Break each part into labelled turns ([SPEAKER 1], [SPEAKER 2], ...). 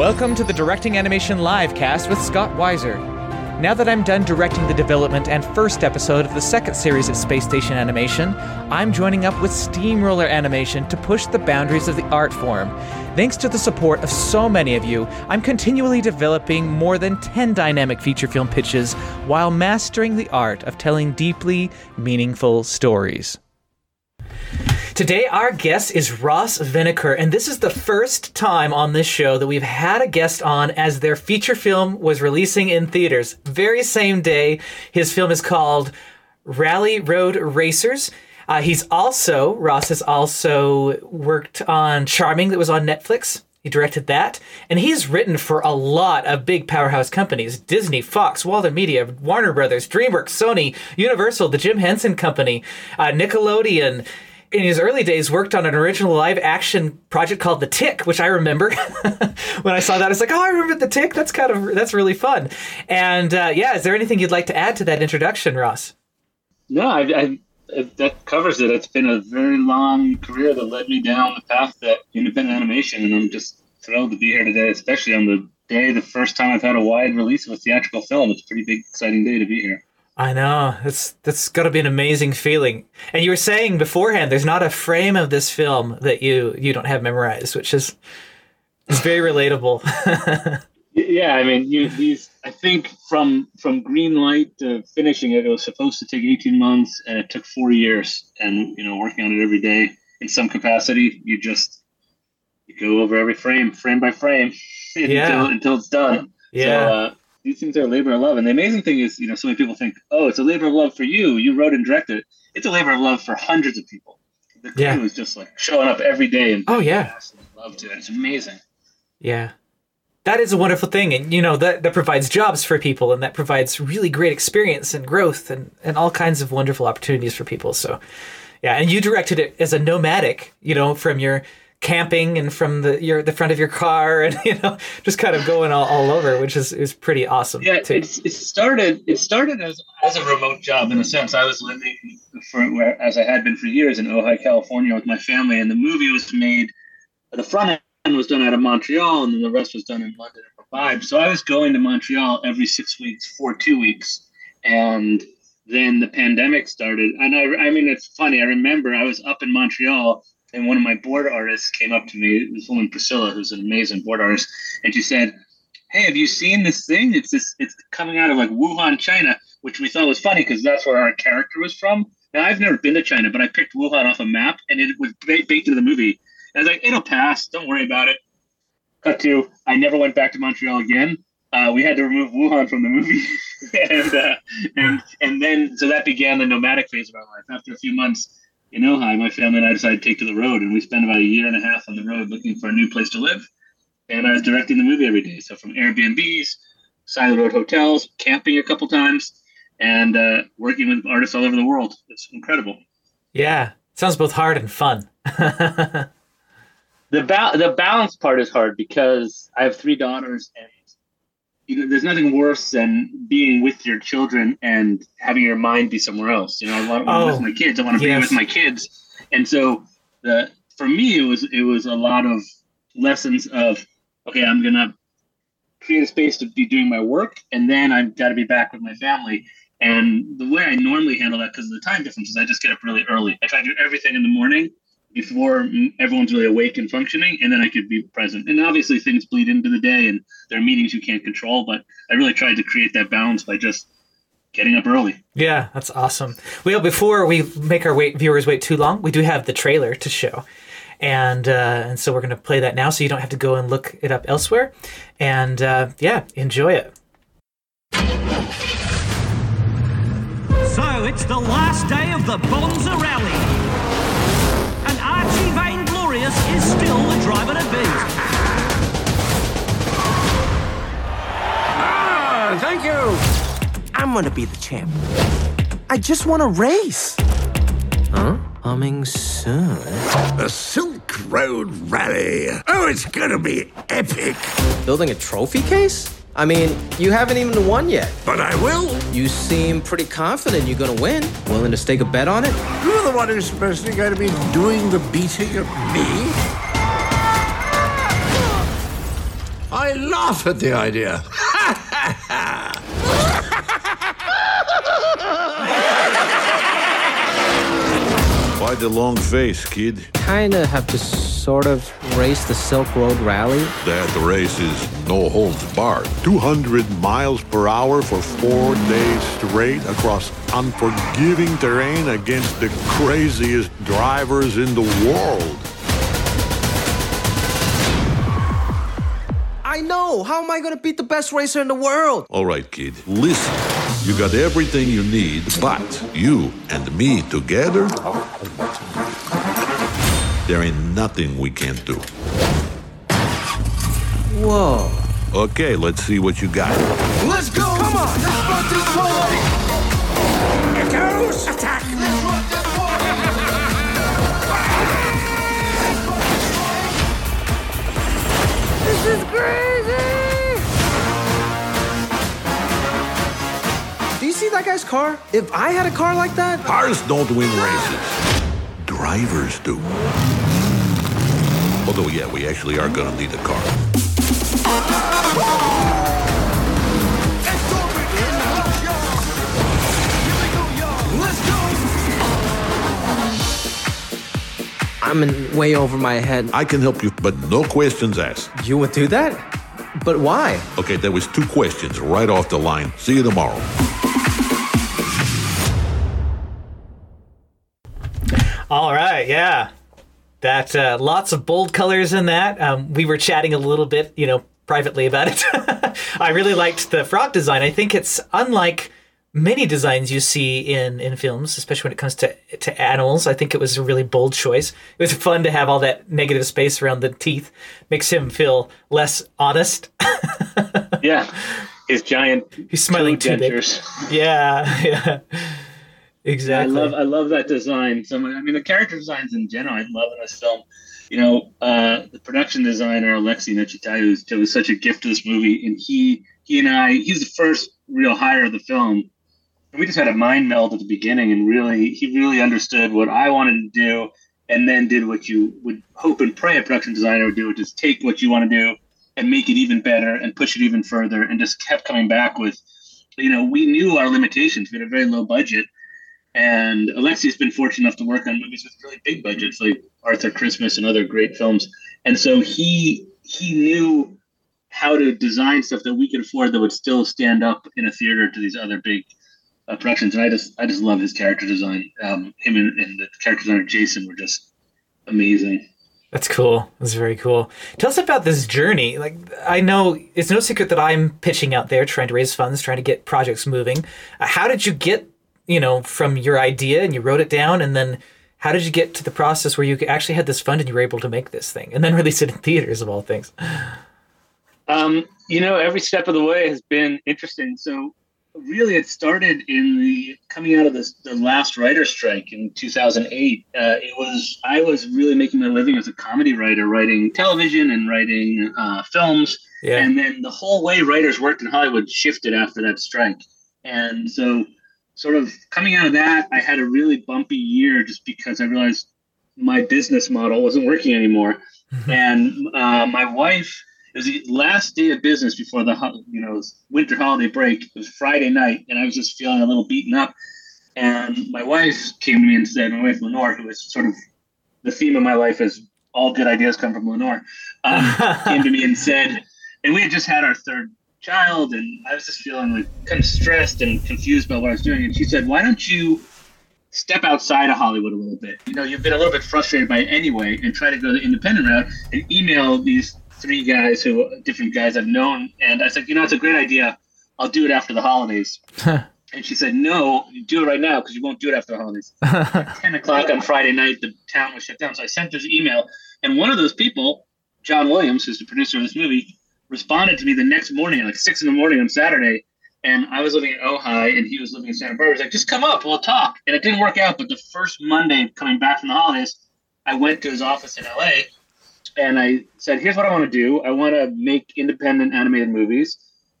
[SPEAKER 1] Welcome to the Directing Animation Livecast with Scott Wiser. Now that I'm done directing the development and first episode of the second series at Spacestation Animation, I'm joining up with Steamroller Animation to push the boundaries of the art form. Thanks to the support of so many of you, I'm continually developing more than 10 dynamic feature film pitches while mastering the art of telling deeply meaningful stories. Today, our guest is Ross Venokur, and this is the first time on this show that we've had a guest on as their feature film was releasing in theaters. Very same day, his film is called Rally Road Racers. Uh, he's also, Ross has also worked on Charming, that was on Netflix. He directed that. And he's written for a lot of big powerhouse companies Disney, Fox, Walden Media, Warner Brothers, DreamWorks, Sony, Universal, the Jim Henson Company, uh, Nickelodeon in his early days worked on an original live action project called The Tick, which I remember when I saw that. I was like, oh, I remember The Tick. That's kind of that's really fun. And uh, yeah, is there anything you'd like to add to that introduction, Ross?
[SPEAKER 2] No, I, I, that covers it. It's been a very long career that led me down the path that independent animation, and I'm just thrilled to be here today, especially on the day, the first time I've had a wide release of a theatrical film. It's a pretty big, exciting day to be here.
[SPEAKER 1] I know. That's that's got to be an amazing feeling. And you were saying beforehand, there's not a frame of this film that you you don't have memorized, which is is very relatable.
[SPEAKER 2] yeah, I mean, you, these. I think from from green light to finishing it, it was supposed to take 18 months, and it took four years. And you know, working on it every day in some capacity, you just you go over every frame, frame by frame,
[SPEAKER 1] yeah.
[SPEAKER 2] until until it's done.
[SPEAKER 1] Yeah.
[SPEAKER 2] So, uh, these things are a labor of love. And the amazing thing is, you know, so many people think, oh, it's a labor of love for you. You wrote and directed. It. It's a labor of love for hundreds of people. The crew
[SPEAKER 1] Yeah.
[SPEAKER 2] is just like showing up every day and
[SPEAKER 1] Oh, yeah.
[SPEAKER 2] love to it. It's amazing.
[SPEAKER 1] Yeah. That is a wonderful thing. And, you know, that, that provides jobs for people and that provides really great experience and growth and, and all kinds of wonderful opportunities for people. So, yeah. And you directed it as a nomadic, you know, from your camping and from the your the front of your car and, you know, just kind of going all, all over, which is, is pretty awesome.
[SPEAKER 2] Yeah,
[SPEAKER 1] too.
[SPEAKER 2] it's it started it started as as a remote job in a sense. I was living for where as I had been for years in Ojai, California, with my family, and the movie was made. The front end was done out of Montreal, and then the rest was done in London and Vibe. So I was going to Montreal every six weeks for two weeks, and then the pandemic started. And I, I mean, it's funny. I remember I was up in Montreal, and one of my board artists came up to me. This woman Priscilla, who's an amazing board artist, and she said hey, have you seen this thing? It's this. It's coming out of like Wuhan, China, which we thought was funny because that's where our character was from. Now I've never been to China, but I picked Wuhan off a map, and it was baked into the movie. And I was like, it'll pass. Don't worry about it. Cut to, I never went back to Montreal again. Uh, we had to remove Wuhan from the movie, and uh, and and then so that began the nomadic phase of our life. After a few months in Ojai, my family and I decided to take to the road, and we spent about a year and a half on the road looking for a new place to live and I was directing the movie every day. So from Airbnbs, side of the road hotels, camping a couple times, and uh, working with artists all over the world. It's incredible.
[SPEAKER 1] yeah. Sounds both hard and fun.
[SPEAKER 2] The ba- the balance part is hard because I have three daughters, and you know, there's nothing worse than being with your children and having your mind be somewhere else. You know, I want to
[SPEAKER 1] Oh,
[SPEAKER 2] with my kids. I want to
[SPEAKER 1] yes.
[SPEAKER 2] be with my kids, and so the for me it was it was a lot of lessons of okay, I'm gonna create a space to be doing my work, and then I've got to be back with my family. And the way I normally handle that, because of the time difference, is I just get up really early. I try to do everything in the morning before everyone's really awake and functioning, and then I could be present. And obviously, things bleed into the day, and there are meetings you can't control. But I really tried to create that balance by just getting up early.
[SPEAKER 1] Yeah, that's awesome. Well, before we make our wait, viewers wait too long, we do have the trailer to show, and uh, and so we're going to play that now, so you don't have to go and look it up elsewhere. And uh, yeah, enjoy it.
[SPEAKER 3] So it's the last day of the Bonza Rally. And is still the driver to beat.
[SPEAKER 4] Ah, thank you. I'm gonna be the champ. I just want to race. Huh? Coming soon.
[SPEAKER 5] The Silk Road Rally. Oh, it's gonna be epic.
[SPEAKER 4] Building a trophy case? I mean, you haven't even won yet.
[SPEAKER 5] But I will.
[SPEAKER 4] You seem pretty confident you're gonna win. Willing to stake a bet on it?
[SPEAKER 5] You're the one who's supposed to going to be doing the beating of me. I I laugh at the idea.
[SPEAKER 6] Why the long face, kid?
[SPEAKER 4] Kinda have to sort of race the Silk Road Rally.
[SPEAKER 6] That race is no holds barred. 200 miles per hour for four days straight across unforgiving terrain against the craziest drivers in the world.
[SPEAKER 4] I know! How am I gonna beat the best racer in the world?
[SPEAKER 6] All right, kid, listen. You got everything you need, but you and me together, there ain't nothing we can't do.
[SPEAKER 4] Whoa.
[SPEAKER 6] Okay, let's see what you got.
[SPEAKER 5] Let's go! Come on! Let's run this party! Here goes! Attack! Let's run this party!
[SPEAKER 7] This is crazy!
[SPEAKER 4] Do you see that guy's car? If I had a car like that,
[SPEAKER 6] Cars don't win races. Drivers do. Although, yeah, we actually are gonna need a car.
[SPEAKER 5] It's open in the house, y'all! Here we go, y'all! Let's go!
[SPEAKER 4] I'm in way over my head.
[SPEAKER 6] I can help you, but no questions asked.
[SPEAKER 4] You would do that? But why?
[SPEAKER 6] Okay, that was two questions right off the line. See you tomorrow.
[SPEAKER 1] All right, yeah. That uh, lots of bold colors in that. Um, we were chatting a little bit, you know, privately about it. I really liked the frog design. I think it's unlike many designs you see in in films, especially when it comes to to animals. I think it was a really bold choice. It was fun to have all that negative space around the teeth. Makes him feel less honest.
[SPEAKER 2] Yeah, his giant.
[SPEAKER 1] He's smiling too big.
[SPEAKER 2] dentures.
[SPEAKER 1] yeah, yeah.
[SPEAKER 2] I
[SPEAKER 1] Exactly.
[SPEAKER 2] love I love that design. So I mean, the character designs in general, I love in this film. You know, uh, the production designer Alexei Nechitayu was such a gift to this movie, and he he and I he's the first real hire of the film. And we just had a mind meld at the beginning, and really he really understood what I wanted to do, and then did what you would hope and pray a production designer would do, which is take what you want to do and make it even better and push it even further, and just kept coming back with. You know, we knew our limitations. We had a very low budget, and Alexi's been fortunate enough to work on movies with really big budgets, like Arthur Christmas and other great films. And so he he knew how to design stuff that we could afford that would still stand up in a theater to these other big uh, productions. And I just I just love his character design. Um, him and, and the character designer Jason were just amazing.
[SPEAKER 1] That's cool. That's very cool. Tell us about this journey. Like, I know it's no secret that I'm pitching out there, trying to raise funds, trying to get projects moving. Uh, how did you get, you know, from your idea and you wrote it down, and then how did you get to the process where you actually had this fund and you were able to make this thing and then release it in theaters of all things?
[SPEAKER 2] Um, you know, every step of the way has been interesting. So, really, it started in the coming out of this the last writer strike in 2008. Uh, it was I was really making my living as a comedy writer, writing television and writing uh, films.
[SPEAKER 1] Yeah.
[SPEAKER 2] And then the whole way writers worked in Hollywood shifted after that strike. And so, sort of coming out of that, I had a really bumpy year just because I realized my business model wasn't working anymore. and uh, my wife, it was the last day of business before the you know winter holiday break. It was Friday night, and I was just feeling a little beaten up. And my wife came to me and said, my wife Lenore, who is sort of the theme of my life is all good ideas come from Lenore, um, came to me and said, and we had just had our third child, and I was just feeling like kind of stressed and confused about what I was doing. And she said, "Why don't you step outside of Hollywood a little bit? You know, you've been a little bit frustrated by it anyway, and try to go the independent route and email these three guys who different guys I've known." And I said, "You know, it's a great idea. I'll do it after the holidays." And she said, "No, do it right now because you won't do it after the holidays." Ten o'clock on Friday night, the town was shut down. So I sent this email, and one of those people, John Williams, who's the producer of this movie, responded to me the next morning, like six in the morning on Saturday. And I was living in Ojai, and he was living in Santa Barbara. He's like, "Just come up, we'll talk." And it didn't work out. But the first Monday coming back from the holidays, I went to his office in LA, and I said, "Here's what I want to do. I want to make independent animated movies."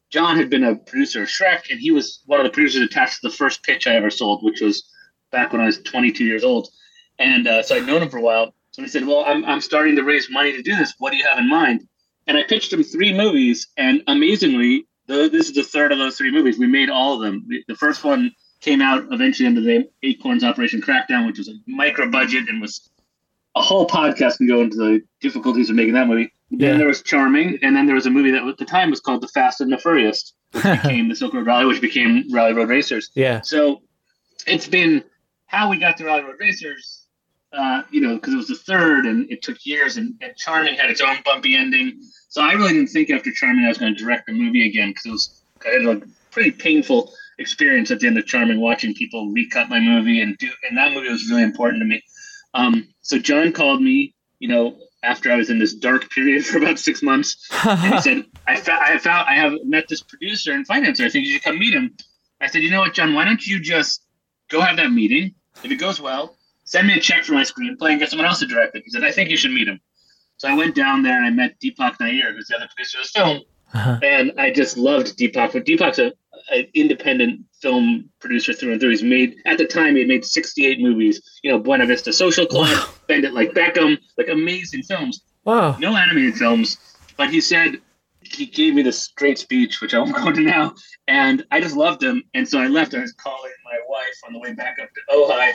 [SPEAKER 2] John had been a producer of Shrek, and he was one of the producers attached to the first pitch I ever sold, which was back when I was 22 years old. And uh, so I'd known him for a while. So he said, "Well, I'm, I'm starting to raise money to do this. What do you have in mind?" And I pitched him three movies, and amazingly, the, this is the third of those three movies. We made all of them. The, the first one came out eventually under the Acorns Operation Crackdown, which was a micro budget and was a whole podcast can go into the difficulties of making that movie. Then
[SPEAKER 1] Yeah.
[SPEAKER 2] there was Charming, and then there was a movie that at the time was called The Fast and the Furious, which became the Silk Road Rally, which became Rally Road Racers.
[SPEAKER 1] Yeah.
[SPEAKER 2] So it's been how we got to Rally Road Racers, uh, you know, because it was the third and it took years, and, and Charming had its own bumpy ending. So I really didn't think after Charming I was going to direct a movie again because it was I had a pretty painful experience at the end of Charming watching people recut my movie and do, and that movie was really important to me. Um, so John called me, you know, after I was in this dark period for about six months, and he said, I, fa- I found I have met this producer and financer. I think you should come meet him. I said, you know what, John? Why don't you just go have that meeting? If it goes well, send me a check for my screenplay and get someone else to direct it. He said, I think you should meet him. So I went down there and I met Deepak Nayar, who's the other producer of the film, uh-huh. and I just loved Deepak. But Deepak's a, an independent film producer through and through. He's made at the time he had made 68 movies. You know, Buena Vista Social Club, Bend It Like Beckham, like amazing films
[SPEAKER 1] Wow.
[SPEAKER 2] no animated films, but he said he gave me this great speech, which I won't go into now, and I just loved him. And so I left. I was calling my wife on the way back up to Ojai,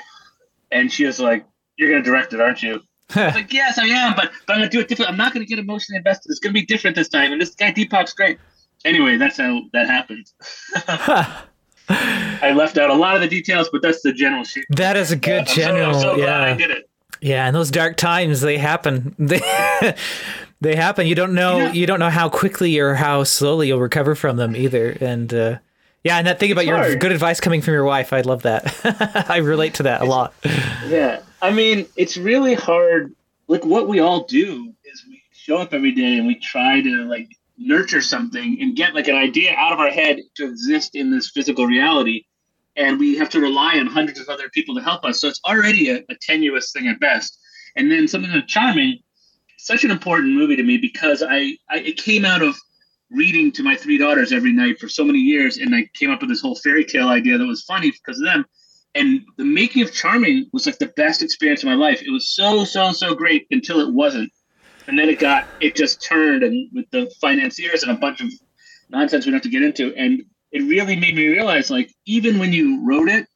[SPEAKER 2] and she was like, "You're gonna direct it, aren't you?" I was like, "Yes, I am, but but I'm gonna do it different. I'm not gonna get emotionally invested. It's gonna be different this time." And this guy Deepak's great. Anyway, that's how that happened. I left out a lot of the details, but that's the general shit.
[SPEAKER 1] That is a good
[SPEAKER 2] so-
[SPEAKER 1] general.
[SPEAKER 2] I'm so glad I
[SPEAKER 1] yeah.
[SPEAKER 2] did it.
[SPEAKER 1] Yeah, and those dark times they happen. They they happen. You don't know
[SPEAKER 2] Yeah.
[SPEAKER 1] you don't know how quickly or how slowly you'll recover from them either. And uh, yeah, and that thing about your good advice coming from your wife, I love that. I relate to that a lot.
[SPEAKER 2] Yeah, I mean, it's really hard. Like what we all do is we show up every day and we try to like nurture something and get like an idea out of our head to exist in this physical reality, and we have to rely on hundreds of other people to help us. So it's already a, a tenuous thing at best. And then something that's charming, such an important movie to me because I, I it came out of reading to my three daughters every night for so many years, and I came up with this whole fairy tale idea that was funny because of them. And the making of Charming was like the best experience of my life. It was so, so, so great until it wasn't. And then it got, it just turned and with the financiers and a bunch of nonsense we don't have to get into. And it really made me realize like, even when you wrote it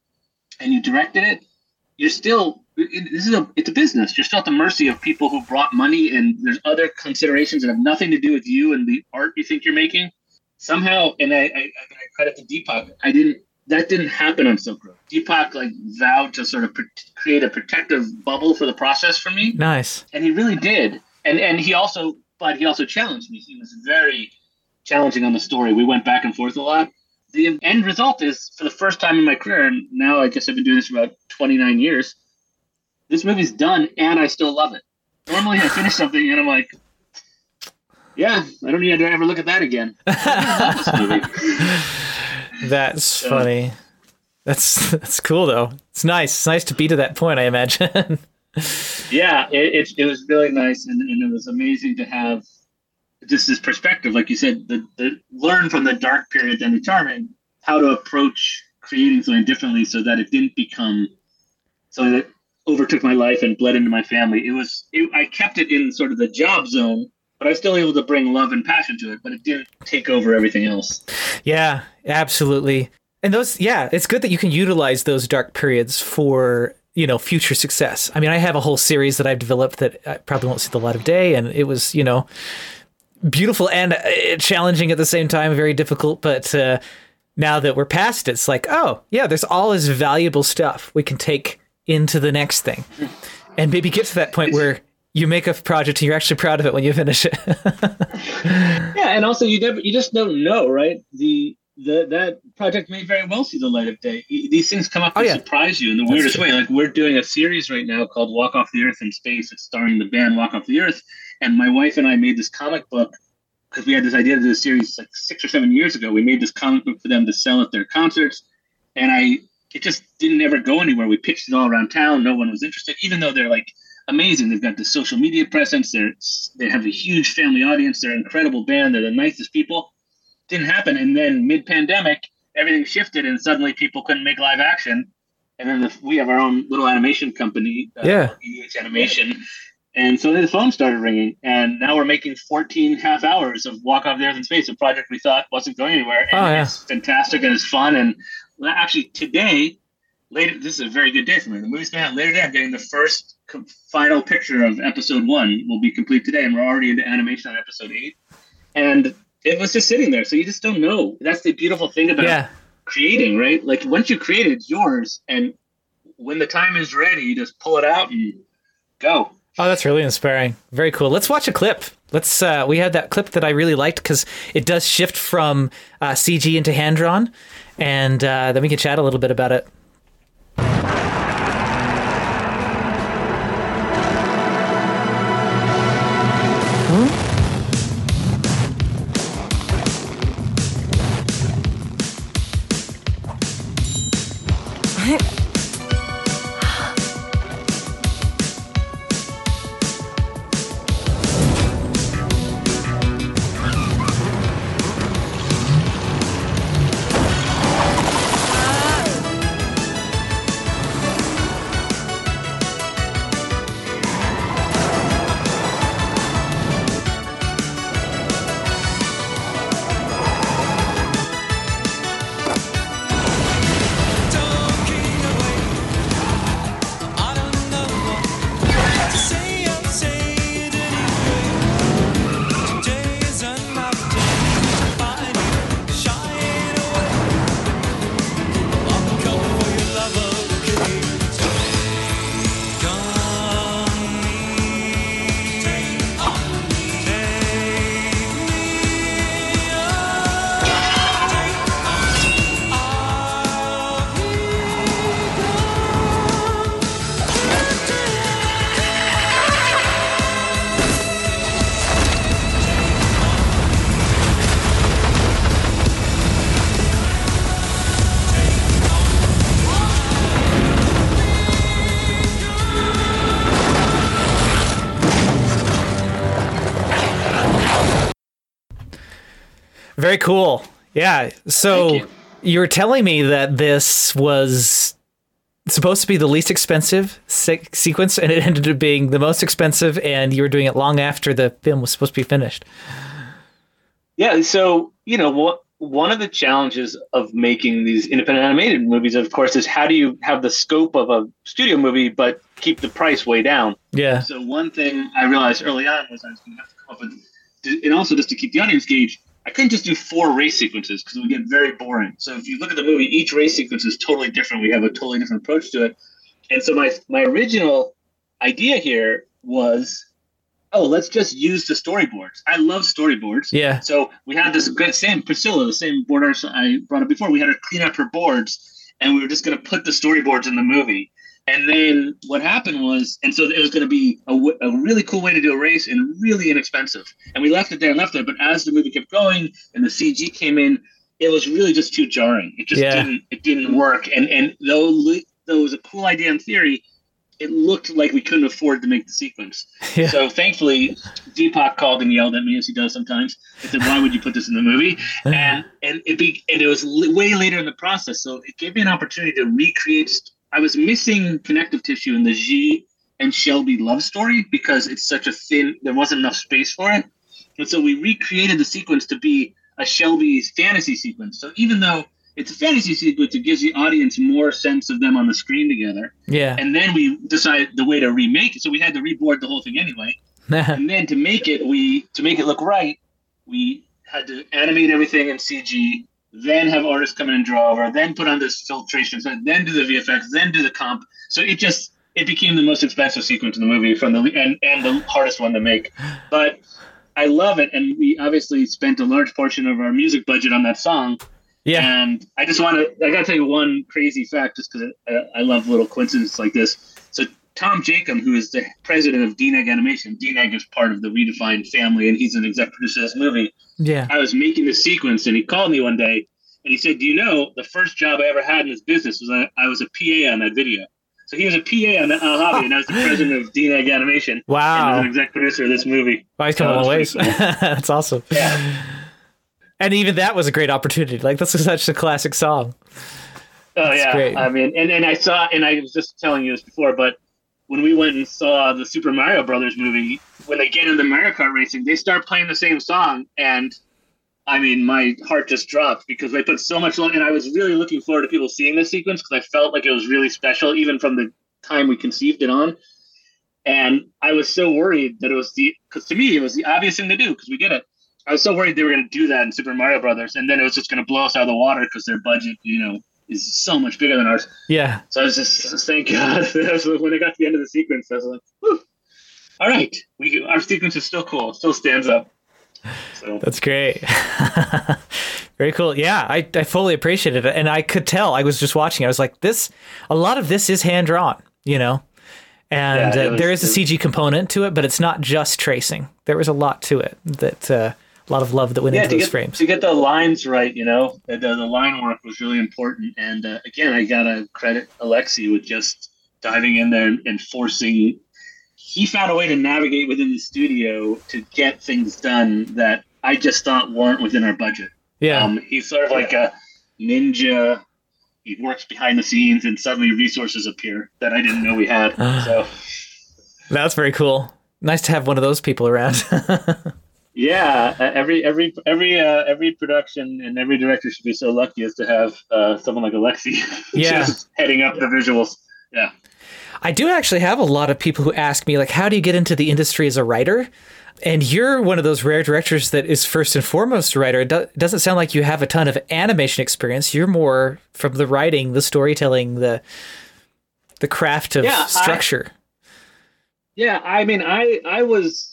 [SPEAKER 2] and you directed it, you're still, it, this is a, it's a business. You're still at the mercy of people who brought money and there's other considerations that have nothing to do with you and the art you think you're making. Somehow, and I, I, I credit to Deepak, I didn't that didn't happen on Silk Road. Deepak like vowed to sort of create a protective bubble for the process for me,
[SPEAKER 1] Nice.
[SPEAKER 2] and he really did. And and he also, but he also challenged me. He was very challenging on the story. We went back and forth a lot. The end result is, for the first time in my career, and now I guess I've been doing this for about 29 years. This movie's done, and I still love it. Normally, I finish something and I'm like, "Yeah, I don't need to ever look at that again." I love this movie.
[SPEAKER 1] That's funny. That's that's cool though. It's nice. It's nice to be to that point, I imagine.
[SPEAKER 2] yeah it, it, it was really nice and, and it was amazing to have just this perspective like you said the, the learn from the dark period and the charming how to approach creating something differently so that it didn't become something that overtook my life and bled into my family it was it, i kept it in sort of the job zone but i was still able to bring love and passion to it but it didn't take over everything else
[SPEAKER 1] Yeah, absolutely. And those, yeah, it's good that you can utilize those dark periods for you know future success. I mean, I have a whole series that I've developed that I probably won't see the light of day, and it was you know beautiful and uh, challenging at the same time, very difficult. But uh, now that we're past it, it's like, oh yeah, there's all this valuable stuff we can take into the next thing, and maybe get to that point where you make a project and you're actually proud of it when you finish it.
[SPEAKER 2] Yeah, and also you never, you just don't know, right? The the that project may very well see the light of day. These things come up
[SPEAKER 1] Oh,
[SPEAKER 2] and
[SPEAKER 1] yeah.
[SPEAKER 2] surprise you in the
[SPEAKER 1] That's
[SPEAKER 2] weirdest
[SPEAKER 1] true.
[SPEAKER 2] way. Like we're doing a series right now called Walk Off the Earth in Space. It's starring the band Walk Off the Earth, and my wife and I made this comic book because we had this idea to do a series like six or seven years ago. We made this comic book for them to sell at their concerts, and I it just didn't ever go anywhere. We pitched it all around town. No one was interested, even though they're like amazing. They've got the social media presence. They're they have a huge family audience. They're an incredible band. They're the nicest people. Didn't happen, and then mid pandemic, everything shifted, and suddenly people couldn't make live action. And then the, we have our own little animation company, uh,
[SPEAKER 1] Yeah.
[SPEAKER 2] EDH Animation, And so then the phone started ringing, and now we're making 14 half hours of Walk Off the Earth in Space, a project we thought wasn't going anywhere. And
[SPEAKER 1] Oh, yeah.
[SPEAKER 2] it's fantastic and it's fun. And actually, today, later, this is a very good day for me. The movie's coming out later today. I'm getting the first co- final picture of episode one will be complete today, and we're already into animation on episode eight. And it was just sitting there, so you just don't know. That's the beautiful thing about
[SPEAKER 1] Yeah.
[SPEAKER 2] creating, right? Like once you create it, it's yours, and when the time is ready, you just pull it out and go.
[SPEAKER 1] Oh, that's really inspiring. Very cool. Let's watch a clip. Let's. Uh, we had that clip that I really liked because it does shift from uh, CG into hand drawn, and uh, then we can chat a little bit about it. Very cool. Yeah. So
[SPEAKER 2] you.
[SPEAKER 1] you. were telling me that this was supposed to be the least expensive se- sequence, and it ended up being the most expensive, and you were doing it long after the film was supposed to be finished.
[SPEAKER 2] Yeah, so you know what one of the challenges of making these independent animated movies, of course, is how do you have the scope of a studio movie but keep the price way down?
[SPEAKER 1] Yeah.
[SPEAKER 2] So one thing I realized early on was I was going to have to come up with, and also just to keep the audience gauge, I couldn't just do four race sequences because it would get very boring. So if you look at the movie, each race sequence is totally different. We have a totally different approach to it. And so my my original idea here was, oh, let's just use the storyboards. I love storyboards.
[SPEAKER 1] Yeah.
[SPEAKER 2] So we had this good same Priscilla, the same board artist I brought up before. We had her clean up her boards, and we were just going to put the storyboards in the movie. And then what happened was, and so it was going to be a, w- a really cool way to do a race and really inexpensive. And we left it there and left it. But as the movie kept going and the CG came in, it was really just too jarring. It just
[SPEAKER 1] Yeah.
[SPEAKER 2] didn't it didn't work. And and though though it was a cool idea in theory, it looked like we couldn't afford to make the sequence.
[SPEAKER 1] Yeah.
[SPEAKER 2] So thankfully, Deepak called and yelled at me as he does sometimes. He said, "Why would you put this in the movie?" And and it be and it was way later in the process, so it gave me an opportunity to recreate. I was missing connective tissue in the G and Shelby love story because it's such a thin. There wasn't enough space for it, and so we recreated the sequence to be a Shelby's fantasy sequence. So even though it's a fantasy sequence, it gives the audience more sense of them on the screen together.
[SPEAKER 1] Yeah.
[SPEAKER 2] And then we decided the way to remake it. So we had to reboard the whole thing anyway. And then to make it, we to make it look right, we had to animate everything in CG, then have artists come in and draw over, then put on this filtration, so then do the VFX, then do the comp. So it just it became the most expensive sequence in the movie from the and and the hardest one to make. But I love it, and we obviously spent a large portion of our music budget on that song.
[SPEAKER 1] yeah.
[SPEAKER 2] And I just want to, I got to tell you one crazy fact just because I, I love little coincidences like this. Tom Jacomb, who is the president of DNEG Animation, DNEG is part of the Redefined family, and he's an exec producer of this movie.
[SPEAKER 1] Yeah.
[SPEAKER 2] I was making this sequence, and he called me one day and he said, Do you know the first job I ever had in this business was I, I was a PA on that video? So he was a PA on the Al Hobby, and I was the president of DNEG Animation.
[SPEAKER 1] Wow.
[SPEAKER 2] was an exec producer of this movie.
[SPEAKER 1] Wow, he's come a
[SPEAKER 2] So
[SPEAKER 1] long ways.
[SPEAKER 2] cool.
[SPEAKER 1] That's awesome.
[SPEAKER 2] Yeah.
[SPEAKER 1] And even that was a great opportunity. Like this is such a classic song.
[SPEAKER 2] Oh yeah,
[SPEAKER 1] great.
[SPEAKER 2] I mean, and, and I saw, and I was just telling you this before, but when we went and saw the Super Mario Brothers movie, when they get into Mario Kart racing, they start playing the same song, and I mean, my heart just dropped because they put so much long. And I was really looking forward to people seeing this sequence because I felt like it was really special, even from the time we conceived it on. And I was so worried that it was the because to me it was the obvious thing to do because we get it. I was so worried they were going to do that in Super Mario Brothers, and then it was just going to blow us out of the water because their budget, you know, is so much bigger than ours.
[SPEAKER 1] Yeah.
[SPEAKER 2] So I was just thank God. When I got to the end of the sequence. I was like, Whew. all right, we our sequence is still cool, still stands up. So
[SPEAKER 1] That's great. Very cool. Yeah, I, I fully appreciated it. And I could tell, I was just watching, I was like, this, a lot of this is hand drawn, you know? And
[SPEAKER 2] Yeah,
[SPEAKER 1] uh,
[SPEAKER 2] was-
[SPEAKER 1] there is a CG component to it, but it's not just tracing. There was a lot to it that, uh, a lot of love that went
[SPEAKER 2] yeah,
[SPEAKER 1] into
[SPEAKER 2] to
[SPEAKER 1] those
[SPEAKER 2] get,
[SPEAKER 1] frames.
[SPEAKER 2] to get the lines right, you know, the, the line work was really important. And uh, again, I gotta credit Alexi with just diving in there and, and forcing. He found a way to navigate within the studio to get things done that I just thought weren't within our budget.
[SPEAKER 1] Yeah.
[SPEAKER 2] Um, he's sort of like a ninja. He works behind the scenes, and suddenly resources appear that I didn't know we had. so
[SPEAKER 1] That's very cool. Nice to have one of those people around.
[SPEAKER 2] yeah, uh, every every every uh, every production and every director should be so lucky as to have uh, someone like Alexi
[SPEAKER 1] Yeah.
[SPEAKER 2] just heading up the visuals. Yeah.
[SPEAKER 1] I do actually have a lot of people who ask me, like, how do you get into the industry as a writer? And you're one of those rare directors that is first and foremost a writer. It do- doesn't sound like you have a ton of animation experience. You're more from the writing, the storytelling, the the craft of
[SPEAKER 2] Yeah, I-
[SPEAKER 1] structure.
[SPEAKER 2] Yeah, I mean, I I was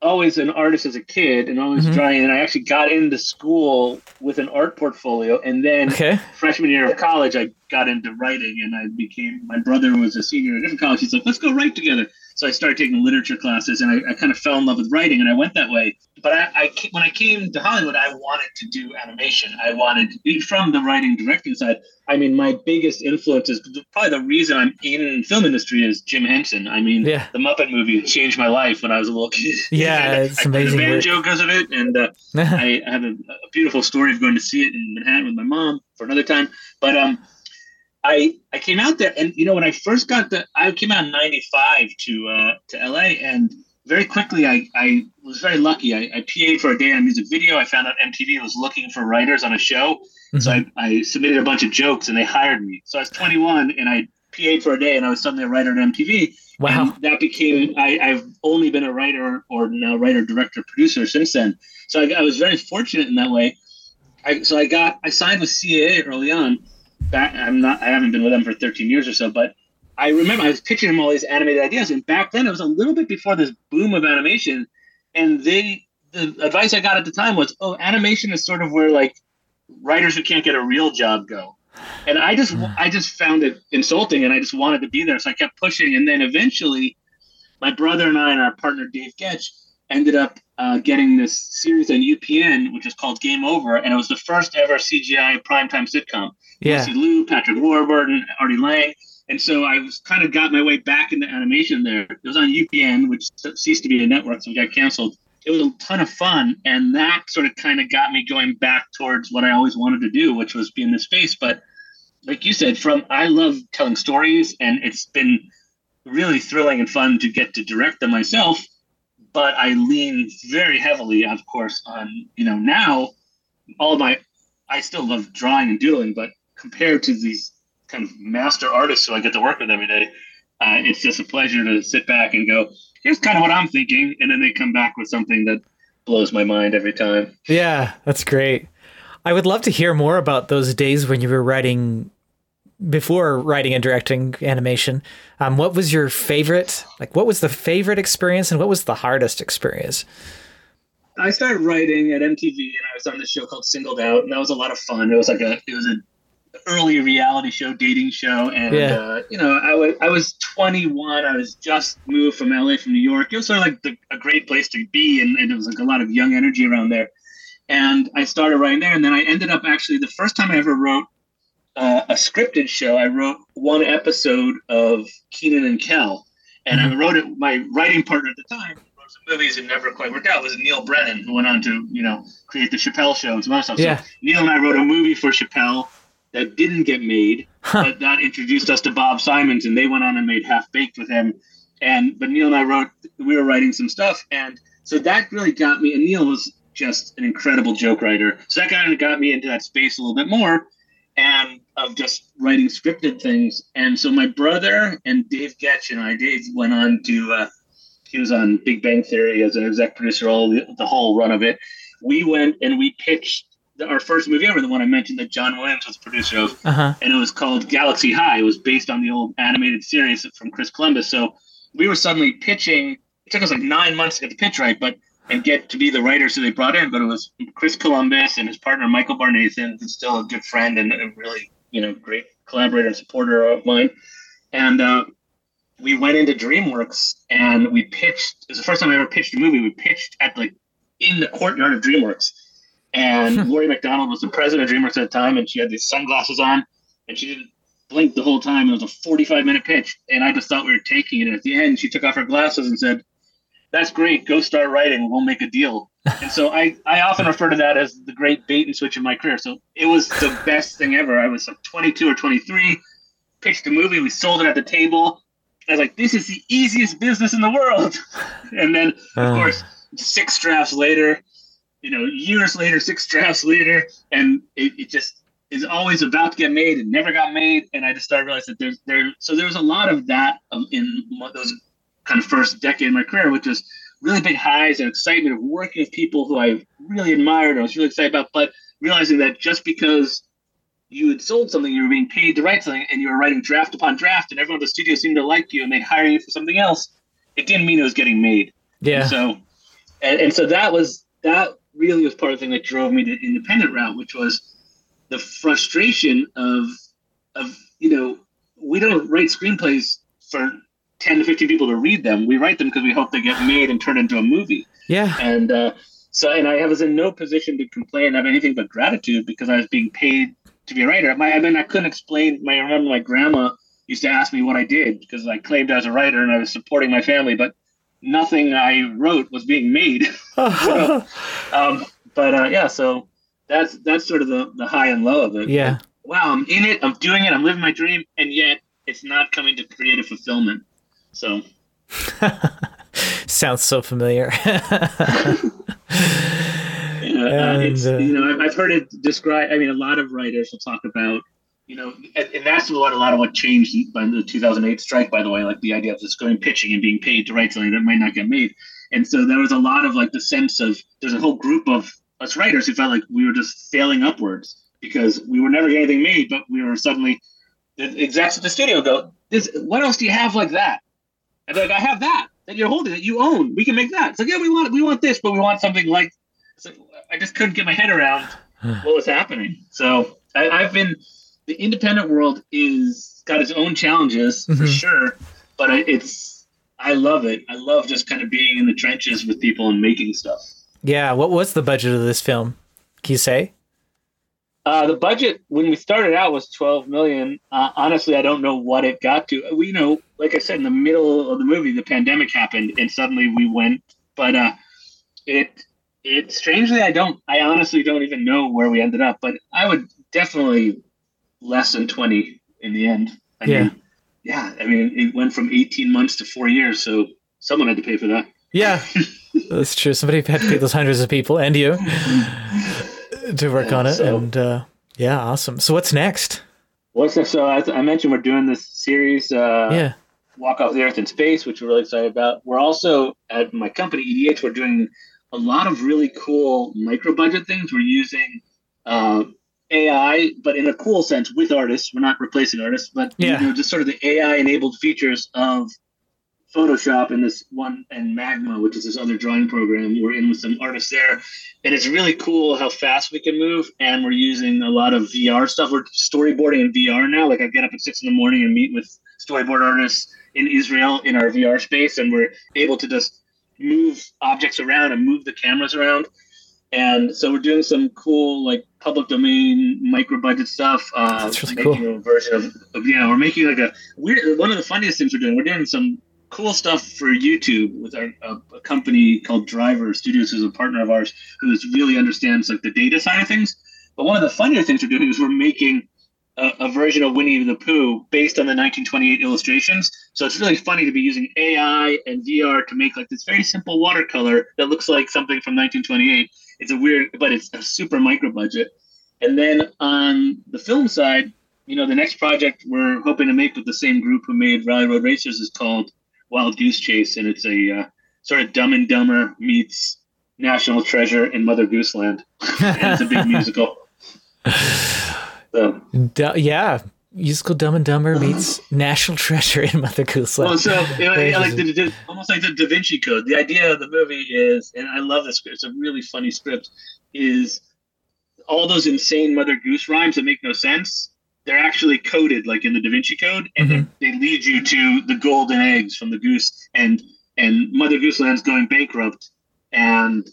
[SPEAKER 2] always an artist as a kid and always
[SPEAKER 1] Mhm.
[SPEAKER 2] drawing, and I actually got into school with an art portfolio, and then
[SPEAKER 1] okay.
[SPEAKER 2] freshman year of college, I got into writing, and I became. My brother was a senior at a different college. He's like, "Let's go write together." So I started taking literature classes, and I, I kind of fell in love with writing, and I went that way. But I, I when I came to Hollywood, I wanted to do animation. I wanted to be from the writing directing side. I mean, my biggest influence is probably the reason I'm in film industry is Jim Henson. I mean,
[SPEAKER 1] Yeah.
[SPEAKER 2] the Muppet movie changed my life when I was a little kid.
[SPEAKER 1] Yeah, it's
[SPEAKER 2] I played
[SPEAKER 1] amazing
[SPEAKER 2] a
[SPEAKER 1] work.
[SPEAKER 2] banjo because of it, and uh, I have a, a beautiful story of going to see it in Manhattan with my mom for another time. But um, I I came out there, and you know when I first got the, I came out in '95 to uh, to LA, and very quickly I, I was very lucky. I, I PA'd for a day on a music video. I found out MTV was looking for writers on a show, so I, I submitted a bunch of jokes, and they hired me. So I was 21, and I PA'd for a day, and I was suddenly a writer at MTV.
[SPEAKER 1] Wow.
[SPEAKER 2] And that became I, I've only been a writer or now writer, director, producer since then. So I, I was very fortunate in that way. I, so I got I signed with CAA early on. Back I'm not I haven't been with them for 13 years or so, but I remember I was pitching them all these animated ideas, and back then it was a little bit before this boom of animation, and they the advice I got at the time was, oh, animation is sort of where like writers who can't get a real job go. And I just I just found it insulting, and I just wanted to be there, so I kept pushing, and then eventually, my brother and I and our partner Dave Goetsch ended up uh, getting this series on UPN, which is called Game Over, and it was the first ever CGI primetime sitcom.
[SPEAKER 1] Yeah.
[SPEAKER 2] Lucy Liu, Patrick Warburton, Artie Lange. And so I was kind of got my way back into animation there. It was on UPN, which ceased to be a network, so it got canceled. It was a ton of fun, and that sort of kind of got me going back towards what I always wanted to do, which was be in this space. But like you said, from I love telling stories, and it's been really thrilling and fun to get to direct them myself. But I lean very heavily, of course, on you know now all my I still love drawing and doodling, but compared to these kind of master artists who I get to work with every day, uh, it's just a pleasure to sit back and go, here's kind of what I'm thinking. And then they come back with something that blows my mind every time.
[SPEAKER 1] Yeah, that's great. I would love to hear more about those days when you were writing before writing and directing animation. Um, what was your favorite? Like, what was the favorite experience, and what was the hardest experience?
[SPEAKER 2] I started writing at MTV and I was on this show called Singled Out and that was a lot of fun. It was like a it was a early reality show, dating show, and
[SPEAKER 1] Yeah.
[SPEAKER 2] uh, you know I was I was 21. I was just moved from LA from New York. It was sort of like the, a great place to be, and, and it was like a lot of young energy around there. And I started writing there, and then I ended up actually the first time I ever wrote uh, a scripted show. I wrote one episode of Kenan and Kel, and I wrote it. My writing partner at the time wrote some movies and never quite worked out. Was Neal Brennan, who went on to you know create the Chappelle Show and some other stuff.
[SPEAKER 1] Yeah.
[SPEAKER 2] So Neal and I wrote a movie for Chappelle that didn't get made, but that introduced us to Bob Simonds, and they went on and made Half Baked with him. And but Neal and I wrote, we were writing some stuff, and so that really got me. And Neal was just an incredible joke writer, so that kind of got me into that space a little bit more, and of just writing scripted things. And so my brother and Dave Goetsch and I, Dave went on to. Uh, he was on Big Bang Theory as an exec producer, all the, the whole run of it. We went and we pitched the, our first movie ever, the one I mentioned that John Williams was the producer of,
[SPEAKER 1] Uh-huh.
[SPEAKER 2] and it was called Galaxy High. It was based on the old animated series from Chris Columbus. So we were suddenly pitching. It took us like nine months to get the pitch right, but and get to be the writers who they brought in. But it was Chris Columbus and his partner Michael Barnathan, who's still a good friend and a really you know great collaborator and supporter of mine. And uh, we went into DreamWorks and we pitched. It was the first time I ever pitched a movie. We pitched at like in the courtyard of DreamWorks. And Laurie MacDonald was the president of DreamWorks at the time, and she had these sunglasses on, and she didn't blink the whole time. It was a 45 minute pitch, and I just thought we were taking it. And at the end, she took off her glasses and said, "That's great. Go start writing. We'll make a deal." and so I, I often refer to that as the great bait and switch in my career. So it was the best thing ever. I was like 22 or 23, pitched a movie, we sold it at the table. I was like, "This is the easiest business in the world." and then, of
[SPEAKER 1] Uh.
[SPEAKER 2] course, six drafts later, you know, years later, six drafts later, and it, it just is always about to get made and never got made. And I just started realizing that there's there. So there was a lot of that um, in those kind of first decade of my career, which was really big highs and excitement of working with people who I really admired. and I was really excited about, but realizing that just because you had sold something, you were being paid to write something, and you were writing draft upon draft, and everyone at the studio seemed to like you, and they'd hire you for something else. It didn't mean it was getting made.
[SPEAKER 1] Yeah.
[SPEAKER 2] And so, and, and so that was that really was part of the thing that drove me to the independent route, which was the frustration of of you know we don't write screenplays for ten to fifteen people to read them. We write them because we hope they get made and turned into a movie.
[SPEAKER 1] Yeah.
[SPEAKER 2] And uh, so, and I was in no position to complain of anything but gratitude because I was being paid to be a writer. My, I mean, I couldn't explain. My, I remember my grandma used to ask me what I did because I claimed I was a writer and I was supporting my family, but nothing I wrote was being made. So, um, but uh, yeah, so that's that's sort of the, the high and low of it.
[SPEAKER 1] Yeah.
[SPEAKER 2] Wow, I'm in it. I'm doing it. I'm living my dream, and yet it's not coming to creative fulfillment. So
[SPEAKER 1] Sounds so familiar.
[SPEAKER 2] Yeah, uh, it's,
[SPEAKER 1] And, uh,
[SPEAKER 2] you know, I've, I've heard it described. I mean, a lot of writers will talk about, you know, and, that's what a lot of what changed by the 2008 strike. By the way, like the idea of just going pitching and being paid to write something that might not get made. And so there was a lot of like the sense of there's a whole group of us writers who felt like we were just failing upwards because we were never getting anything made, but we were suddenly the execs at the studio go, "This, what else do you have like that?" And they're like, "I have that that you're holding that you own. We can make that." It's like, yeah, we want we want this, but we want something like. So I just couldn't get my head around what was happening. So I, I've been the independent world is got its own challenges for
[SPEAKER 1] Mhm.
[SPEAKER 2] sure, but it's I love it. I love just kind of being in the trenches with people and making stuff.
[SPEAKER 1] yeah. What was the budget of this film? Can you say?
[SPEAKER 2] Uh, the budget when we started out was 12 million. Uh, honestly, I don't know what it got to. We you know, like I said, in the middle of the movie, the pandemic happened, and suddenly we went. But uh, it it strangely, I don't. I honestly don't even know where we ended up. But I would definitely less than 20 in the end. I
[SPEAKER 1] Yeah.
[SPEAKER 2] mean, yeah. I mean, it went from 18 months to four years, so someone had to pay for that.
[SPEAKER 1] Yeah, that's true. Somebody had to pay those hundreds of people and you to work on it,
[SPEAKER 2] So-
[SPEAKER 1] and uh, yeah, awesome. So what's next?
[SPEAKER 2] What's this? So as I mentioned, we're doing this series. Uh,
[SPEAKER 1] yeah,
[SPEAKER 2] Walk Off the Earth in Space, which we're really excited about. We're also at my company EDH. We're doing a lot of really cool micro budget things. We're using uh, AI, but in a cool sense with artists. We're not replacing artists, but
[SPEAKER 1] Yeah.
[SPEAKER 2] you know, just sort of the AI enabled features of Photoshop and this one and Magma, which is this other drawing program. We're in with some artists there, and it's really cool how fast we can move. And we're using a lot of VR stuff. We're storyboarding in VR now. Like I get up at six in the morning and meet with storyboard artists in Israel in our VR space, and we're able to just move objects around and move the cameras around. And so we're doing some cool like public domain micro budget stuff. Uh,
[SPEAKER 1] That's really
[SPEAKER 2] making
[SPEAKER 1] cool.
[SPEAKER 2] a version of, of yeah, we're making like a weird. One of the funniest things we're doing. We're doing some cool stuff for YouTube with our, a, a company called Driver Studios, who's a partner of ours, who really understands like the data side of things. But one of the funnier things we're doing is we're making a, a version of Winnie the Pooh based on the 1928 illustrations. So it's really funny to be using AI and VR to make like this very simple watercolor that looks like something from 1928. It's a weird, but it's a super micro budget. And then on the film side, you know, the next project we're hoping to make with the same group who made Rally Road Racers is called Wild Goose Chase, and it's a uh, sort of Dumb and Dumber meets National Treasure in Mother Goose Land. and it's a big musical. So,
[SPEAKER 1] Du- yeah, musical Dumb and Dumber meets National Treasure in Mother Goose Land.
[SPEAKER 2] well, so yeah, like the, the, almost like the Da Vinci Code. The idea of the movie is, and I love this script. It's a really funny script. Is all those insane Mother Goose rhymes that make no sense. They're actually coded like in the Da Vinci Code, and
[SPEAKER 1] Mhm.
[SPEAKER 2] they, they lead you to the golden eggs from the goose, and and Mother Goose Land's going bankrupt, and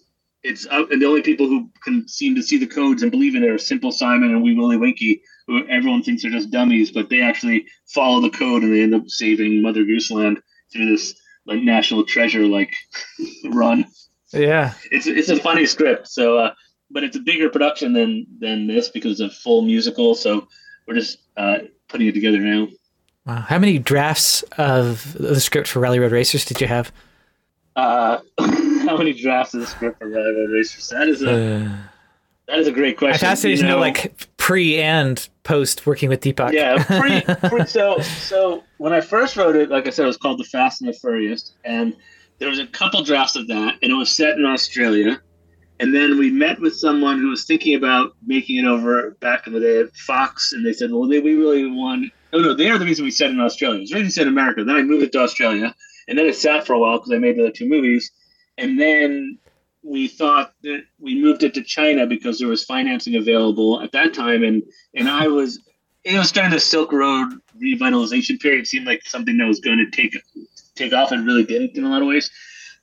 [SPEAKER 2] it's uh, and the only people who can seem to see the codes and believe in it are Simple Simon and Wee Willie Winky, who everyone thinks are just dummies, but they actually follow the code and they end up saving Mother Goose Land through this like national treasure like run.
[SPEAKER 1] yeah,
[SPEAKER 2] It's it's a funny script, so uh, but it's a bigger production than than this because it's a full musical. So we're just uh, putting it together now.
[SPEAKER 1] wow. How many drafts of the script for Rally Road Racers did you have?
[SPEAKER 2] Uh, how many drafts of the script for Rally Road Racers? That is a
[SPEAKER 1] Uh,
[SPEAKER 2] that is a great question.
[SPEAKER 1] I'm fascinated
[SPEAKER 2] You
[SPEAKER 1] to know, like pre and post working with Deepak.
[SPEAKER 2] yeah pre, pre, so so when i first wrote it like i said it was called the fast and the furious and there was a couple drafts of that and it was set in australia and then we met with someone who was thinking about making it over back in the day at fox and they said well they, we really want oh no they are the reason we set it in australia it was originally set in america then i moved it to australia and then it sat for a while because i made the other two movies and then we thought that we moved it to China because there was financing available at that time, and and I was it was during the Silk Road revitalization period. It seemed like something that was going to take take off, and really didn't in a lot of ways.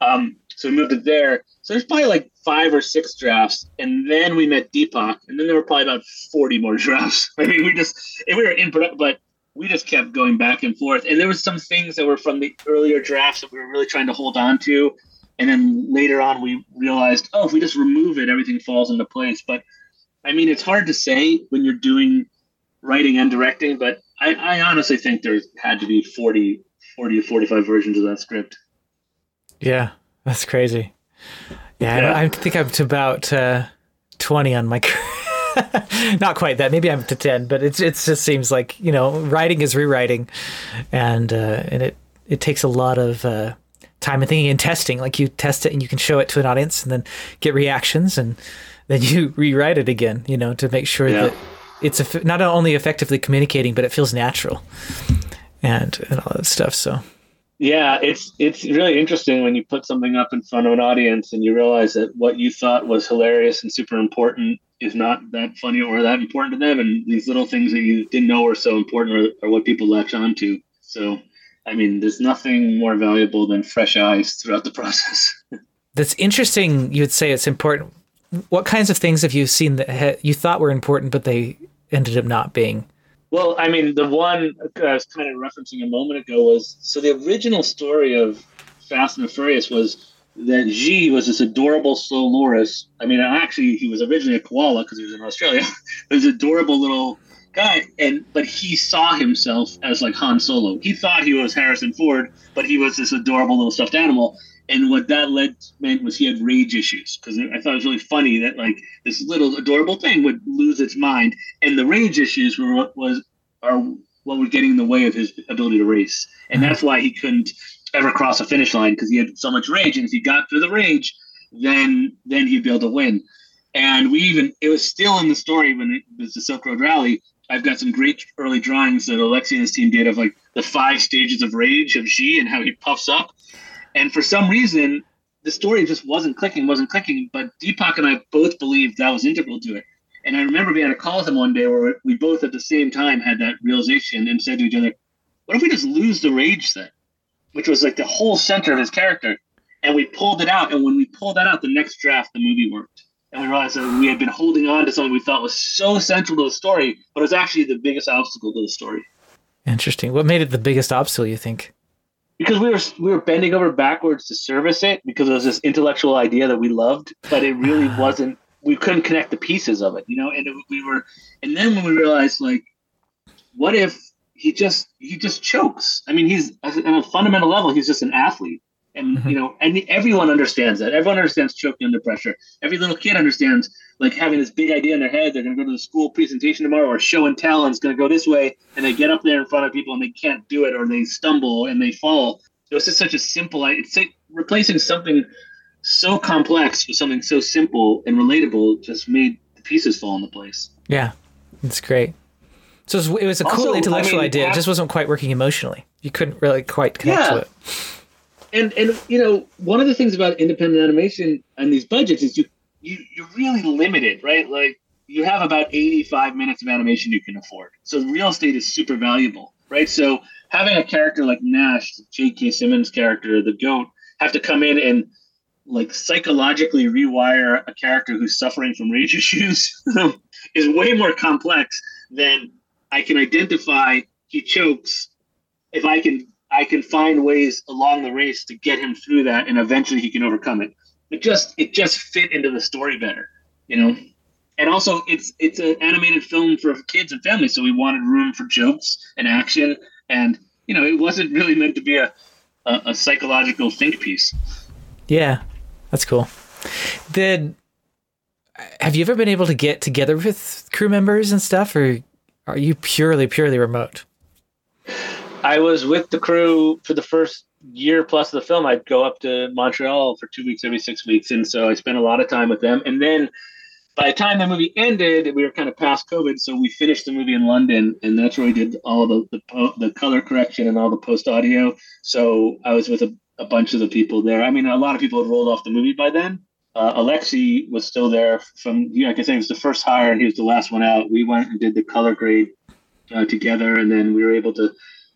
[SPEAKER 2] Um, so we moved it there. So there's probably like five or six drafts, and then we met Deepak, and then there were probably about forty more drafts. I mean, we just we were in production, but we just kept going back and forth. And there was some things that were from the earlier drafts that we were really trying to hold on to. And then later on, we realized, oh, if we just remove it, everything falls into place. But I mean, it's hard to say when you're doing writing and directing, but I, I honestly think there had to be 40, 40 to 45 versions of that script.
[SPEAKER 1] Yeah, that's crazy. Yeah, I, I think I'm to about uh, 20 on my. Not quite that. Maybe I'm to 10, but it's it just seems like you know writing is rewriting, and uh, and it it takes a lot of uh, time and thinking and testing. Like you test it and you can show it to an audience and then get reactions and then you rewrite it again. You know to make sure
[SPEAKER 2] Yeah.
[SPEAKER 1] that it's not only effectively communicating, but it feels natural, and and all that stuff. So
[SPEAKER 2] Yeah, it's it's really interesting when you put something up in front of an audience and you realize that what you thought was hilarious and super important is not that funny or that important to them, and these little things that you didn't know were so important are, are what people latch on to. So, I mean, there's nothing more valuable than fresh eyes throughout the process.
[SPEAKER 1] that's interesting. You would say it's important. What kinds of things have you seen that ha- you thought were important, but they ended up not being?
[SPEAKER 2] Well, I mean, the one uh, I was kind of referencing a moment ago was so the original story of Fast and Furious was that Zhi was this adorable slow loris. I mean, actually, he was originally a koala because he was in Australia. he was an adorable little guy, and but he saw himself as like Han Solo. He thought he was Harrison Ford, but he was this adorable little stuffed animal. And what that led meant was he had rage issues because I thought it was really funny that like this little adorable thing would lose its mind, and the rage issues were what was are what were getting in the way of his ability to race, and mm-hmm. that's why he couldn't ever cross a finish line because he had so much rage, and if he got through the rage, then then he'd be able to win. And we even it was still in the story when it was the Silk Road Rally. I've got some great early drawings that Alexi and his team did of like the five stages of rage of Zhi and how he puffs up. And for some reason, the story just wasn't clicking, wasn't clicking. But Deepak and I both believed that was integral to it. And I remember being on a call with him one day where we both at the same time had that realization and said to each other, "What if we just lose the rage thing?" Which was like the whole center of his character. And we pulled it out. And when we pulled that out, the next draft, the movie worked. And we realized that we had been holding on to something we thought was so central to the story, but it was actually the biggest obstacle to the story.
[SPEAKER 1] Interesting. What made it the biggest obstacle? You think?
[SPEAKER 2] because we were we were bending over backwards to service it because it was this intellectual idea that we loved, but it really ah. wasn't. We couldn't connect the pieces of it, you know. And it, we were, and then when we realized, like, what if he just he just chokes? I mean, he's on a fundamental level, he's just an athlete. And
[SPEAKER 1] Mhm.
[SPEAKER 2] you know, and everyone understands that. Everyone understands choking under pressure. Every little kid understands like having this big idea in their head. They're going to go to the school presentation tomorrow, or show and tell, and it's going to go this way. And they get up there in front of people and they can't do it, or they stumble and they fall. So it's just such a simple. It's like replacing something so complex with something so simple and relatable. Just made the pieces fall into place.
[SPEAKER 1] Yeah, it's great. So it was, a cool
[SPEAKER 2] Also, I
[SPEAKER 1] intellectual
[SPEAKER 2] mean,
[SPEAKER 1] idea. It just wasn't quite working emotionally. You couldn't really quite connect to it.
[SPEAKER 2] And and you know one of the things about independent animation and these budgets is you you you're really limited right? Like you have about 85 minutes of animation you can afford. So real estate is super valuable right? So having a character like nash j.k simmons character the goat have to come in and like psychologically rewire a character who's suffering from rage issues is way more complex than i can identify he chokes if i can I can find ways along the race to get him through that, and eventually he can overcome it. It just it just fit into the story better, you know. And also, it's it's an animated film for kids and families, so we wanted room for jokes and action, and you know, it wasn't really meant to be a a, a psychological think piece.
[SPEAKER 1] Yeah, that's cool. Did have you ever been able to get together with crew members and stuff, or are you purely purely remote?
[SPEAKER 2] I was with the crew for the first year plus of the film. I'd go up to Montreal for two weeks every six weeks, and so I spent a lot of time with them. And then by the time the movie ended, we were kind of past COVID, so we finished the movie in London, and that's where we did all the the, po- the color correction and all the post audio. So I was with a, a bunch of the people there. I mean, a lot of people had rolled off the movie by then. Uh, Alexi was still there from, you know, like I said, he was the first hire and he was the last one out. We went and did the color grade uh, together, and then we were able to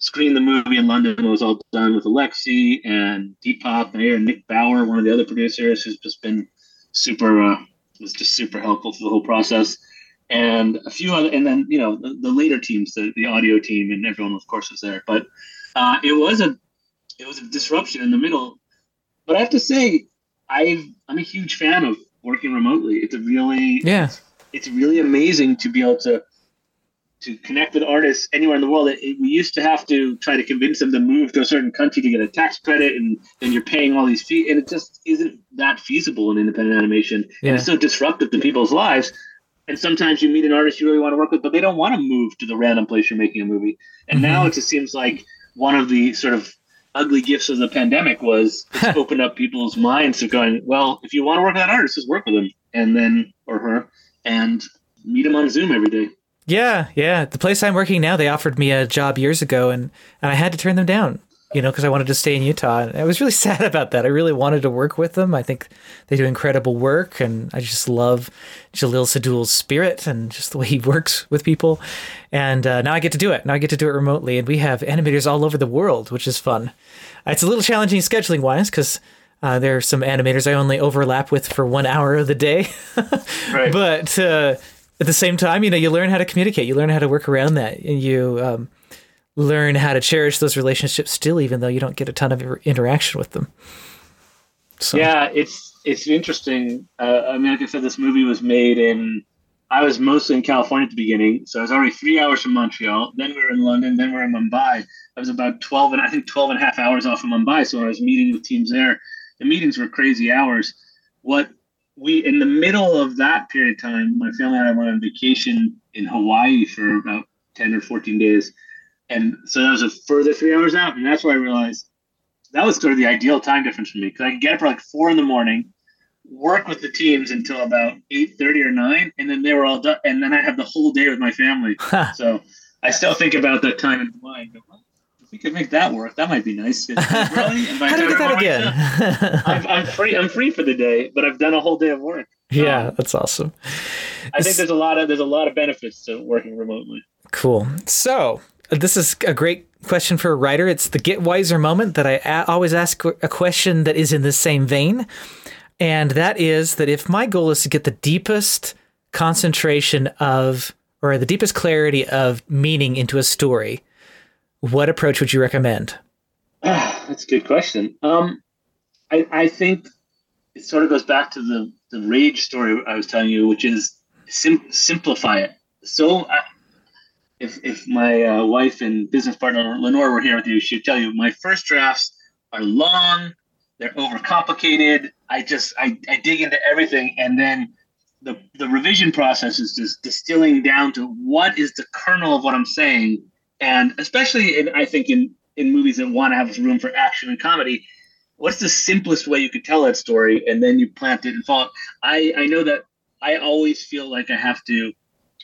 [SPEAKER 2] screen the movie in London. It was all done with Alexi and Deepak and Aaron Nick Bauer, one of the other producers, who's just been super, uh, was just super helpful through the whole process. And a few other, and then you know the, the later teams, the, the audio team, and everyone of course was there. But uh, it was a, it was a disruption in the middle. But I have to say, I've I'm a huge fan of working remotely. It's a really
[SPEAKER 1] Yeah,
[SPEAKER 2] it's really amazing to be able to to connect with artists anywhere in the world. It, it- we used to have to try to convince them to move to a certain country to get a tax credit, and then you're paying all these fees, and it just isn't that feasible in independent animation.
[SPEAKER 1] Yeah.
[SPEAKER 2] And it's so disruptive to people's lives. And sometimes you meet an artist you really want to work with, but they don't want to move to the random place you're making a movie. And now mm-hmm. it just seems like one of the sort of ugly gifts of the pandemic was it's opened up people's minds to going, well, if you want to work with that artist, just work with him, and then or her, and meet him on Zoom every day.
[SPEAKER 1] Yeah, yeah. The place I'm working now, they offered me a job years ago, and and I had to turn them down. You know, because I wanted to stay in Utah. And I was really sad about that. I really wanted to work with them. I think they do incredible work, and I just love Jalil Sadool's spirit and just the way he works with people. And uh, now I get to do it. Now I get to do it remotely, and we have animators all over the world, which is fun. It's a little challenging scheduling wise because uh, there are some animators I only overlap with for one hour of the day.
[SPEAKER 2] Right.
[SPEAKER 1] but uh, at the same time, you know, you learn how to communicate. You learn how to work around that, and you um, learn how to cherish those relationships still, even though you don't get a ton of interaction with them. So,
[SPEAKER 2] Yeah, it's it's interesting. Uh, I mean, like I said, this movie was made in. I was mostly in California at the beginning, so I was already three hours from Montreal. Then we were in London. Then we were in Mumbai. I was about twelve and I think 12 and a half hours off of Mumbai. So when I was meeting with teams there, the meetings were crazy hours. What we in the middle of that period of time, my family and I went on vacation in Hawaii for about ten or fourteen days, and so that was a further three hours out. And that's where I realized that was sort of the ideal time difference for me because I could get up at like four in the morning, work with the teams until about eight thirty or nine, and then they were all done, and then I have the whole day with my family. So I still think about that time in Hawaii. well, If we could make that work, that might be nice. Really?
[SPEAKER 1] How
[SPEAKER 2] the
[SPEAKER 1] do we get that again?
[SPEAKER 2] I'm, I'm free. I'm free for the day, but I've done a whole day of work.
[SPEAKER 1] yeah, um, that's awesome.
[SPEAKER 2] I think there's a lot of there's a lot of benefits to working remotely.
[SPEAKER 1] Cool. So this is a great question for a writer. It's the get wiser moment that I a- always ask a question that is in the same vein, and that is that if my goal is to get the deepest concentration of or the deepest clarity of meaning into a story, what approach would you recommend?
[SPEAKER 2] Ah, that's a good question. Um, I, I think it sort of goes back to the, the rage story I was telling you, which is sim- simplify it. So I, if if my uh, wife and business partner Lenore were here with you, she'd tell you my first drafts are long, they're overcomplicated. I just I, I dig into everything, and then the the revision process is just distilling down to what is the kernel of what I'm saying, and especially in I think in in movies that want to have room for action and comedy. What's the simplest way you could tell that story, and then you plant it and fall? I I know that I always feel like I have to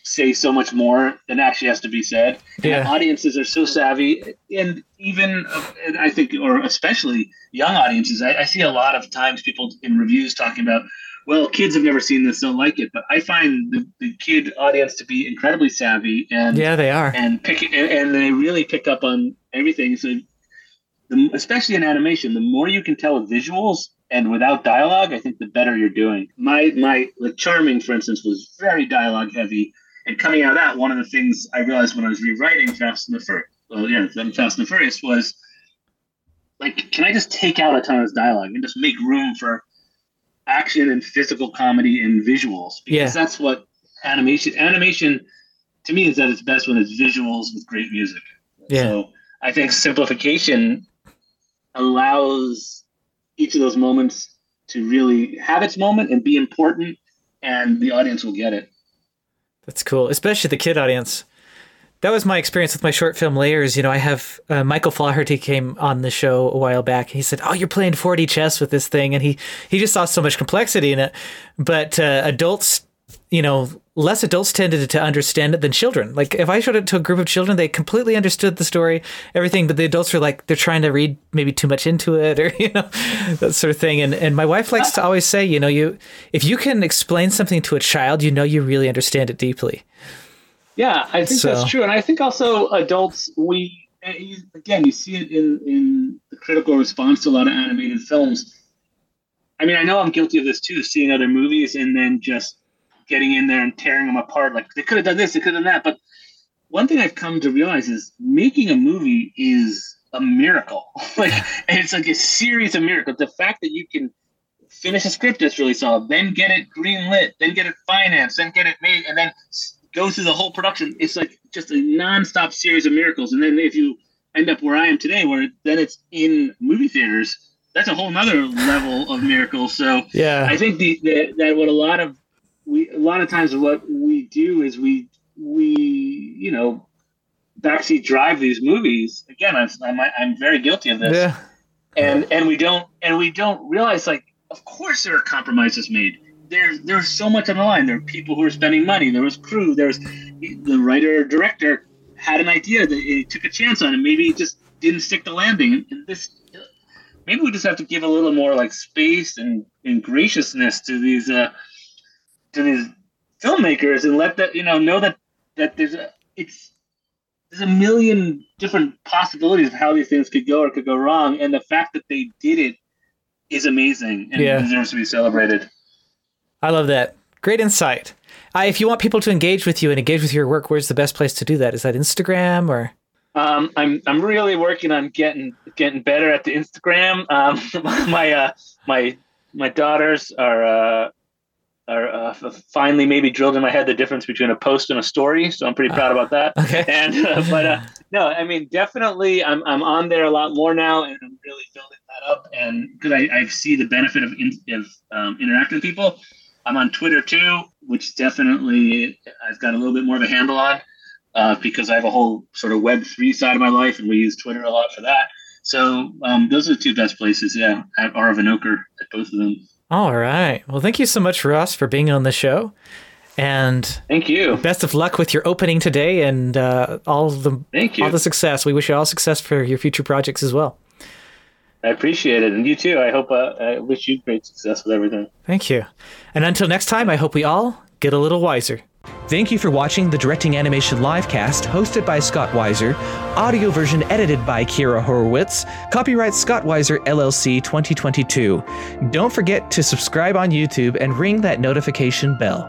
[SPEAKER 2] say so much more than actually has to be said.
[SPEAKER 1] Yeah.
[SPEAKER 2] Audiences are so savvy, and even and I think, or especially young audiences, I, I see a lot of times people in reviews talking about, well, kids have never seen this, don't like it. But I find the, the kid audience to be incredibly savvy and
[SPEAKER 1] Yeah, they are.
[SPEAKER 2] and pick and, and they really pick up on everything. So, the, especially in animation, the more you can tell with visuals and without dialogue, I think the better you're doing. My my like Charming, for instance, was very dialogue heavy, and coming out of that, one of the things I realized when I was rewriting Fast and the Furious, well, yeah, Fast and the Furious was like, can I just take out a ton of this dialogue and just make room for action and physical comedy and visuals? Because
[SPEAKER 1] Yeah.
[SPEAKER 2] that's what animation animation to me is at its best when it's visuals with great music.
[SPEAKER 1] Yeah.
[SPEAKER 2] So I think simplification allows each of those moments to really have its moment and be important, and the audience will get it.
[SPEAKER 1] That's cool, especially the kid audience. That was my experience with my short film Layers. You know, I have uh, Michael Flaherty came on the show a while back. He said, "Oh, you're playing 4D chess with this thing," and he he just saw so much complexity in it. But uh, adults, you know, less adults tended to understand it than children. Like if I showed it to a group of children, they completely understood the story, everything. But the adults were like, they're trying to read maybe too much into it, or you know, that sort of thing. And and my wife likes to always say, you know, you if you can explain something to a child, you know, you really understand it deeply.
[SPEAKER 2] Yeah, I think
[SPEAKER 1] So-
[SPEAKER 2] that's true, and I think also adults we eh, again you see it in in the critical response to a lot of animated films. I mean, I know I'm guilty of this too, seeing other movies and then just getting in there and tearing them apart. Like they could have done this, they could have done that. But one thing I've come to realize is making a movie is a miracle. like it's like a series of miracles. The fact that you can finish a script that's really solid, then get it greenlit, then get it financed, then get it made, and then go through the whole production. It's like just a nonstop series of miracles. And then if you end up where I am today, where then it's in movie theaters, that's a whole nother level of miracles. So
[SPEAKER 1] Yeah.
[SPEAKER 2] I think the, the that what a lot of we a lot of times what we do is we we you know backseat drive these movies. Again, I'm I'm, I'm very guilty of this
[SPEAKER 1] yeah.
[SPEAKER 2] and and we don't and we don't realize like of course there are compromises made there's there's so much on the line. There are people who are spending money. There was crew. There was the writer director had an idea that he took a chance on it. Maybe he just didn't stick the landing. And this maybe we just have to give a little more like space and, and graciousness to these uh to these filmmakers and let that you know know that that there's a it's there's a million different possibilities of how these things could go or could go wrong, and the fact that they did it is amazing and
[SPEAKER 1] Yeah.
[SPEAKER 2] deserves to be celebrated.
[SPEAKER 1] I love that. Great insight. If you want people to engage with you and engage with your work, where's the best place to do that? Is that Instagram or?
[SPEAKER 2] Um, I'm I'm really working on getting getting better at the Instagram. Um, my uh, my my daughters are uh, are uh, finally maybe drilled in my head the difference between a post and a story. So I'm pretty proud about that.
[SPEAKER 1] Okay.
[SPEAKER 2] And uh, but uh, no, I mean definitely I'm I'm on there a lot more now, and I'm really building that up. And because I, I see the benefit of in, of um, interacting with people, I'm on Twitter too, which definitely I've got a little bit more of a handle on uh, because I have a whole sort of Web three side of my life, and we use Twitter a lot for that. So um, those are the two best places. Yeah, at at both of them.
[SPEAKER 1] All right. Well, thank you so much, Ross, for being on the show. And
[SPEAKER 2] Thank you.
[SPEAKER 1] best of luck with your opening today and uh, all the
[SPEAKER 2] Thank you.
[SPEAKER 1] all the success. We wish you all success for your future projects as well.
[SPEAKER 2] I appreciate it, and you too. I hope. Uh, I wish you great success with everything.
[SPEAKER 1] Thank you. And until next time, I hope we all get a little wiser. Thank you for watching the Directing Animation livecast hosted by Scott Wiser, audio version edited by Kiara Horowitz, copyright Scott Wiser LLC 2022. Don't forget to subscribe on YouTube and ring that notification bell.